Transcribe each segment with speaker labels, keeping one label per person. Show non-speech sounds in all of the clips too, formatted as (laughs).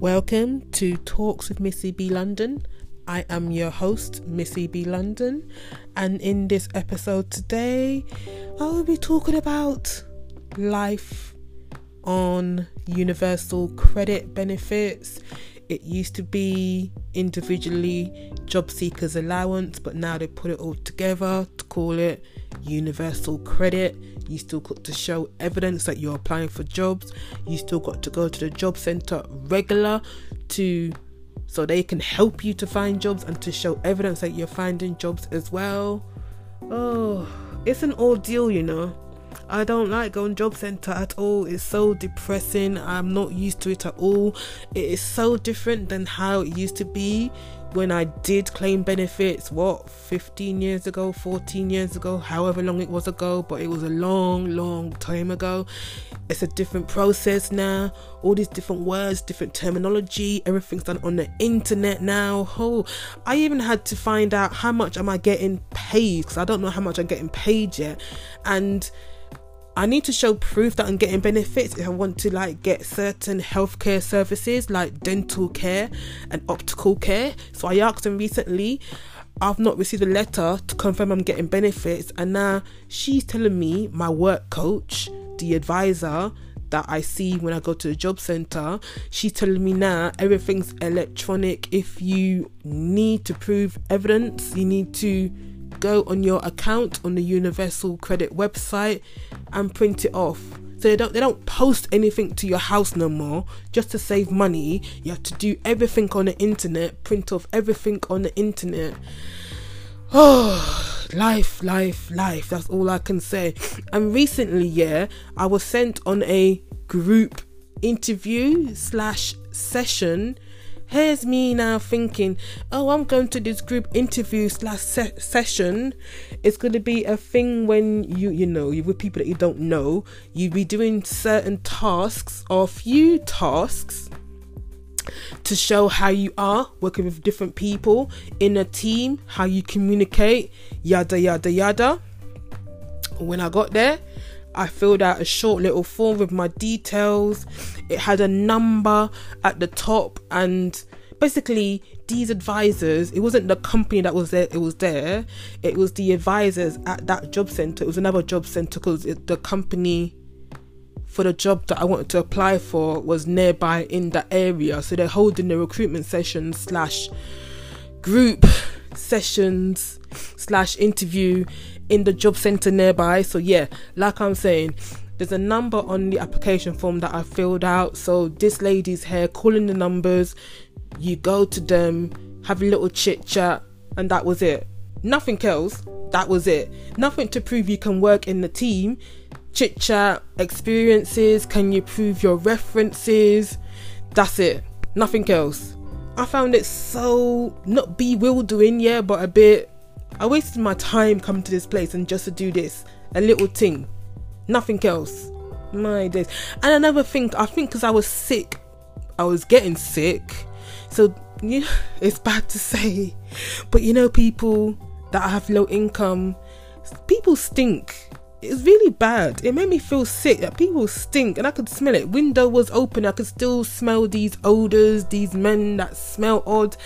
Speaker 1: Welcome to Talks with Missy B London. I am your host, Missy B London, and in this episode today, I will be talking about life on universal credit benefits. It used to be individually job seekers allowance, but now they put it all together to call it universal credit. You still got to show evidence that you're applying for jobs. You still got to go to the job center regular to so they can help you to find jobs and to show evidence that you're finding jobs as well. Oh, it's an ordeal, you know. I don't like going job center at all. It's so depressing. I'm not used to it at all. It is so different than how it used to be when I did claim benefits, what, 15 years ago, 14 years ago, however long it was ago, but it was a long, long time ago. It's a different process now, all these different words, different terminology, everything's done on the internet now. Oh, I even had to find out how much am I getting paid because I don't know how much I'm getting paid yet. And I need to show proof that I'm getting benefits if I want to like get certain healthcare services like dental care and optical care. So I asked them recently. I've not received a letter to confirm I'm getting benefits, and now she's telling me my work coach, the advisor that I see when I go to the job center, she's telling me now everything's electronic. If you need to prove evidence, you need to go on your account on the Universal Credit website and print it off. So they don't they don't post anything to your house no more just to save money. You have to do everything on the internet, print off everything on the internet. Oh, (sighs) life, life, life. That's all I can say. And recently, yeah, I was sent on a group interview slash session here's me now thinking, oh, I'm going to this group interview slash se- session. It's going to be a thing when you, you know, you're with people that you don't know. You'd be doing certain tasks or few tasks to show how you are working with different people in a team, how you communicate, yada yada yada. When I got there, I filled out a short little form with my details. It had a number at the top and basically these advisors it wasn't the company that was there it was there. It was the advisors at that job center it was another job center because the company for the job that I wanted to apply for was nearby in that area. So they're holding the recruitment sessions slash group sessions slash interview in the job center nearby. So yeah, like I'm saying, there's a number on the application form that I filled out. So this lady's here calling the numbers. You go to them, have a little chit chat, and that was it. Nothing else. That was it. Nothing to prove you can work in the team. Chit chat, experiences. Can you prove your references? That's it. Nothing else. I found it so not bewildering, yeah, but a bit. I wasted my time coming to this place and just to do this, a little thing, nothing else. My days. And another thing, I think because I was sick, I was getting sick, so you (laughs) know, it's bad to say, but you know, people that have low income, people stink it's really bad. It made me feel sick that people stink and I could smell it. Window was open, I could still smell these odors, these men that smell odd.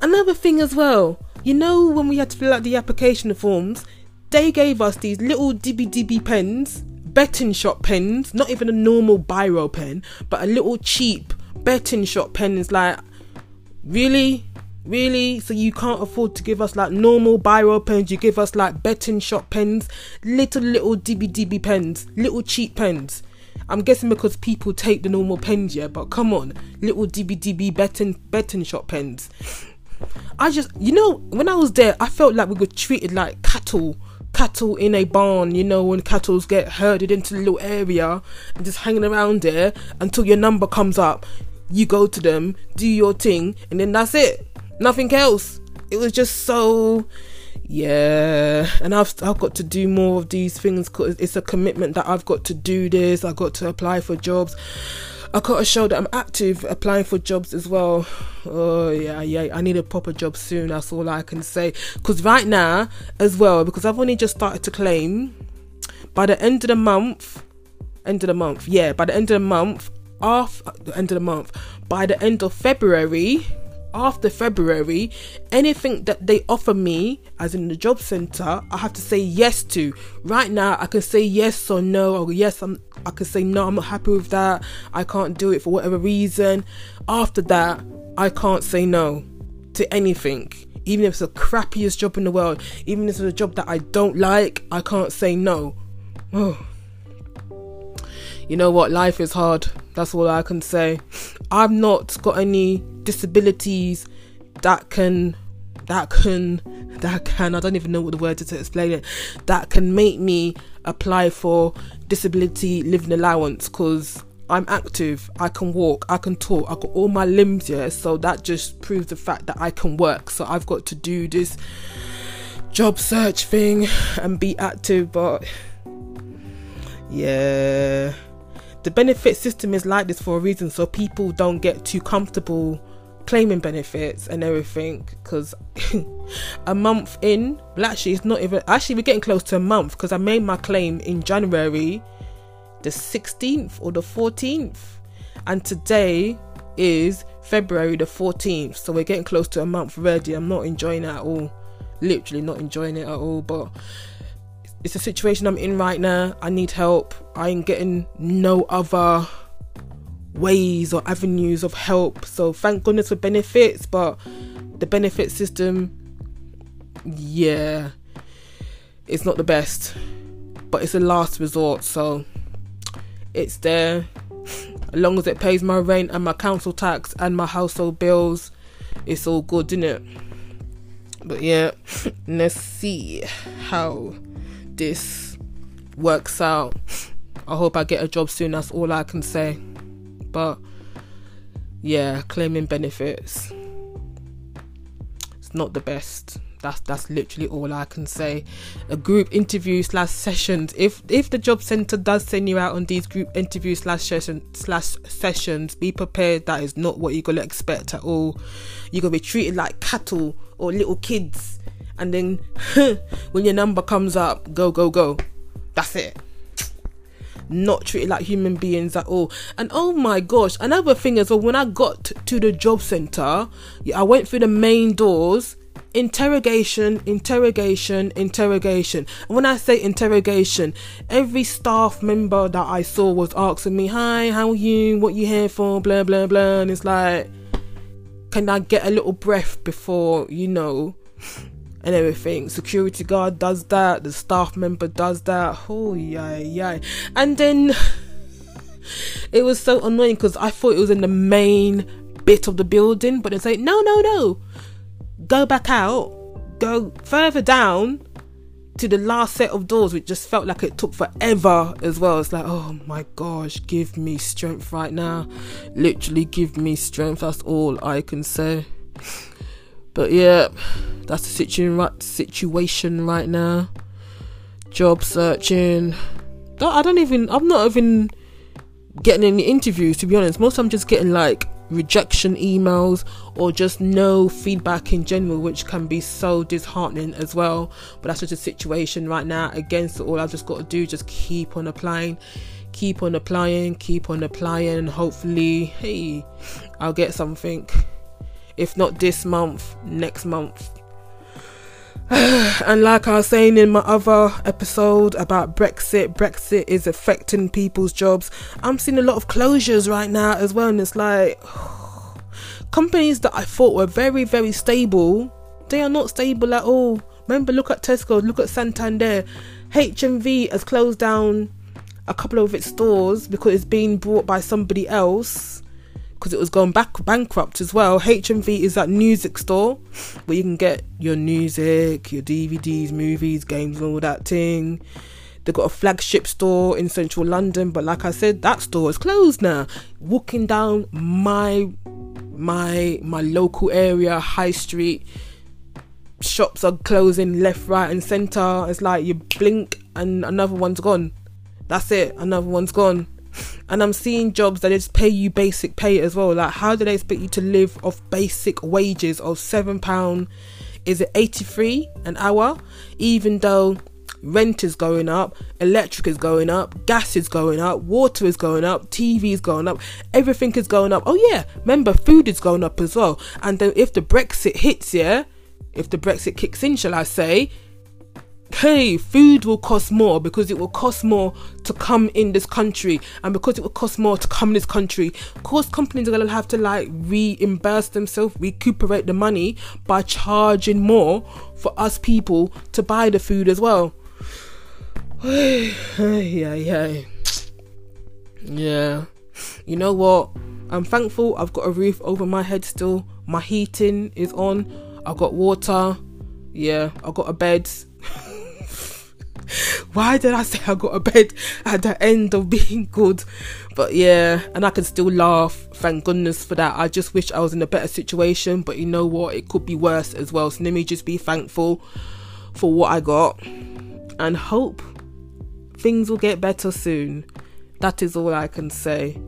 Speaker 1: Another thing as well, you know, when we had to fill out the application forms, they gave us these little dibby dibby pens, betting shop pens, not even a normal biro pen, but a little cheap betting shop pen is like, really? Really? So you can't afford to give us like normal biro pens, you give us like betting shop pens, little little DB DB pens, little cheap pens. I'm guessing because people take the normal pens, yeah, but come on, little DB DB betting betting shop pens. I just you know, when I was there, I felt like we were treated like cattle cattle in a barn, you know, when cattle's get herded into a little area and just hanging around there until your number comes up. You go to them, do your thing, and then that's it nothing else. It was just so yeah. And I've, I've got to do more of these things because it's a commitment that i've got to do this. I've got to apply for jobs. I've got to show that i'm active applying for jobs as well. Oh yeah yeah. I need a proper job soon. That's all i can say. Because right now as well because i've only just started to claim by the end of the month end of the month yeah by the end of the month off the end of the month by the end of February, after February, anything that they offer me, as in the job center, I have to say yes to. Right now, I can say yes or no, or yes, I'm, I can say no, I'm not happy with that. I can't do it for whatever reason. After that, I can't say no to anything. Even if it's the crappiest job in the world, even if it's a job that I don't like, I can't say no. Oh. (sighs) You know what? Life is hard. That's all I can say. I've not got any disabilities that can that can that can I don't even know what the word is to explain it that can make me apply for disability living allowance because I'm active, I can walk, I can talk, I've got all my limbs here, so that just proves the fact that I can work. So I've got to do this job search thing and be active, but yeah. The benefit system is like this for a reason, so people don't get too comfortable claiming benefits and everything because (laughs) a month in well actually it's not even actually we're getting close to a month because i made my claim in january the 16th or the 14th and today is february the 14th so we're getting close to a month already. I'm not enjoying it at all literally not enjoying it at all but it's a situation i'm in right now. I need help. I ain't getting no other ways or avenues of help. So thank goodness for benefits, but the benefit system, yeah, it's not the best, but it's a last resort. So it's there. As long as it pays my rent and my council tax and my household bills, it's all good, isn't it? But yeah, (laughs) let's see how this works out. I hope I get a job soon. That's all I can say. But yeah, claiming benefits it's not the best. That's that's literally all I can say. A group interview slash sessions. If if the job center does send you out on these group interview slash session slash sessions, be prepared. That is not what you're gonna expect at all. You're gonna be treated like cattle or little kids, and then (laughs) when your number comes up, go go go. That's it not treated like human beings at all. And oh my gosh, another thing as well, when I got to the job center, I went through the main doors interrogation, interrogation, interrogation. And when I say interrogation, every staff member that I saw was asking me, Hi, how are you? What you here for? Blah blah blah. And it's like, can I get a little breath before, you know, (laughs) and everything. Security guard does that, the staff member does that. Oh yeah, yeah. And then (sighs) it was so annoying because I thought it was in the main bit of the building, but it's like, no, no, no. Go back out, go further down to the last set of doors, which just felt like it took forever as well. It's like, oh my gosh, give me strength right now. Literally, give me strength. That's all I can say. But yeah, that's the situation right now. Job searching. I don't even. I'm not even getting any interviews to be honest. Most I'm just getting like rejection emails or just no feedback in general, which can be so disheartening as well. But that's just a situation right now. Against all I've just got to do just keep on applying, keep on applying, keep on applying, and hopefully, hey, I'll get something if not this month, next month. (sighs) and like I was saying in my other episode about Brexit, Brexit is affecting people's jobs. I'm seeing a lot of closures right now as well, and it's like (sighs) companies that I thought were very, very stable, they are not stable at all. Remember, look at Tesco, look at Santander. HMV has closed down a couple of its stores because it's being bought by somebody else because it was going back bankrupt as well. HMV is that music store where you can get your music, your DVDs, movies, games, and all that thing. They've got a flagship store in central London, but like I said, that store is closed now. Walking down my my my local area, high street, shops are closing left, right, and centre. It's like you blink and another one's gone. That's it, another one's gone and I'm seeing jobs that just pay you basic pay as well. Like, how do they expect you to live off basic wages of seven pound? Is it eighty three an hour? Even though rent is going up, electric is going up, gas is going up, water is going up, TV is going up, everything is going up. Oh yeah, remember food is going up as well. And then if the Brexit hits, yeah, if the Brexit kicks in, shall I say, hey, food will cost more because it will cost more to come in this country, and because it will cost more to come in this country, of course, companies are gonna have to like reimburse themselves, recuperate the money by charging more for us people to buy the food as well. (sighs) yeah, yeah, yeah. You know what? I'm thankful I've got a roof over my head still. My heating is on. I've got water. Yeah, I've got a bed. Why did I say I got a bed at the end of being good? But yeah, and I can still laugh. Thank goodness for that. I just wish I was in a better situation, but you know what? It could be worse as well. So let me just be thankful for what I got and hope things will get better soon. That is all I can say.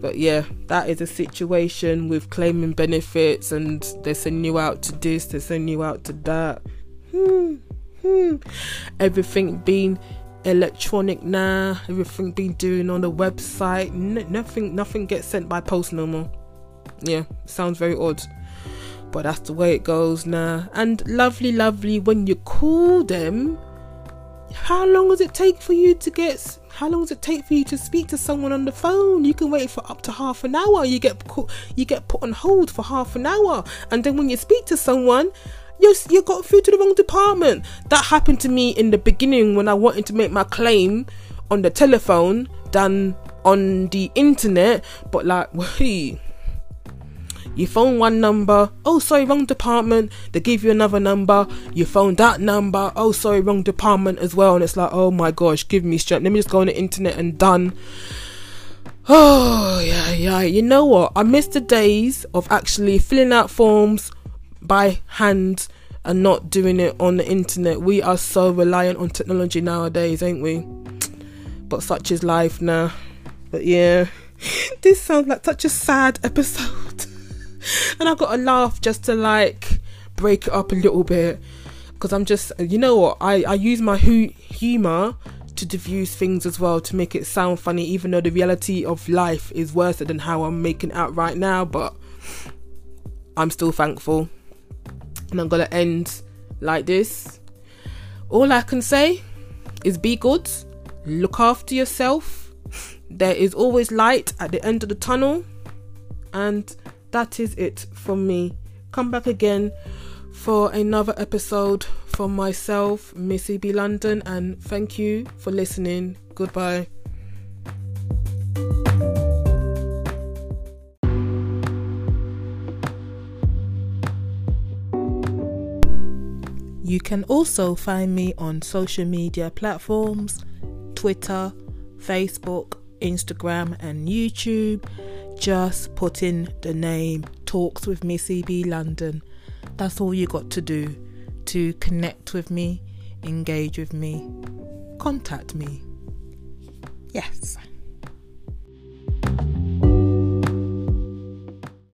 Speaker 1: But yeah, that is a situation with claiming benefits and they send you out to this, they send you out to that. Hmm hmm, everything being electronic now, everything being doing on the website. N- nothing, nothing gets sent by post no more. Yeah, sounds very odd, but that's the way it goes now. And lovely, lovely when you call them. How long does it take for you to get? How long does it take for you to speak to someone on the phone? You can wait for up to half an hour. You get you get put on hold for half an hour, and then when you speak to someone, you you got through to the wrong department. That happened to me in the beginning when I wanted to make my claim on the telephone than on the internet. But like, (laughs) wait, you phone one number, oh sorry, wrong department. They give you another number, you phone that number, oh sorry, wrong department as well. And it's like, oh my gosh, give me strength. Let me just go on the internet and done. (sighs) Oh yeah, yeah. You know what? I miss the days of actually filling out forms by hand and not doing it on the internet. We are so reliant on technology nowadays, ain't we? But such is life now. But yeah, (laughs) this sounds like such a sad episode. (laughs) and I got to laugh just to like break it up a little bit. Because I'm just, you know what? I, I use my hu- humour to diffuse things as well to make it sound funny, even though the reality of life is worse than how I'm making out right now. But I'm still thankful and I'm gonna end like this. All I can say is be good, look after yourself. There is always light at the end of the tunnel, and that is it from me. Come back again for another episode from myself, Missy B London, and thank you for listening. Goodbye. You can also find me on social media platforms Twitter, Facebook, Instagram, and YouTube. Just put in the name Talks with Missy B London. That's all you got to do to connect with me, engage with me, contact me. Yes.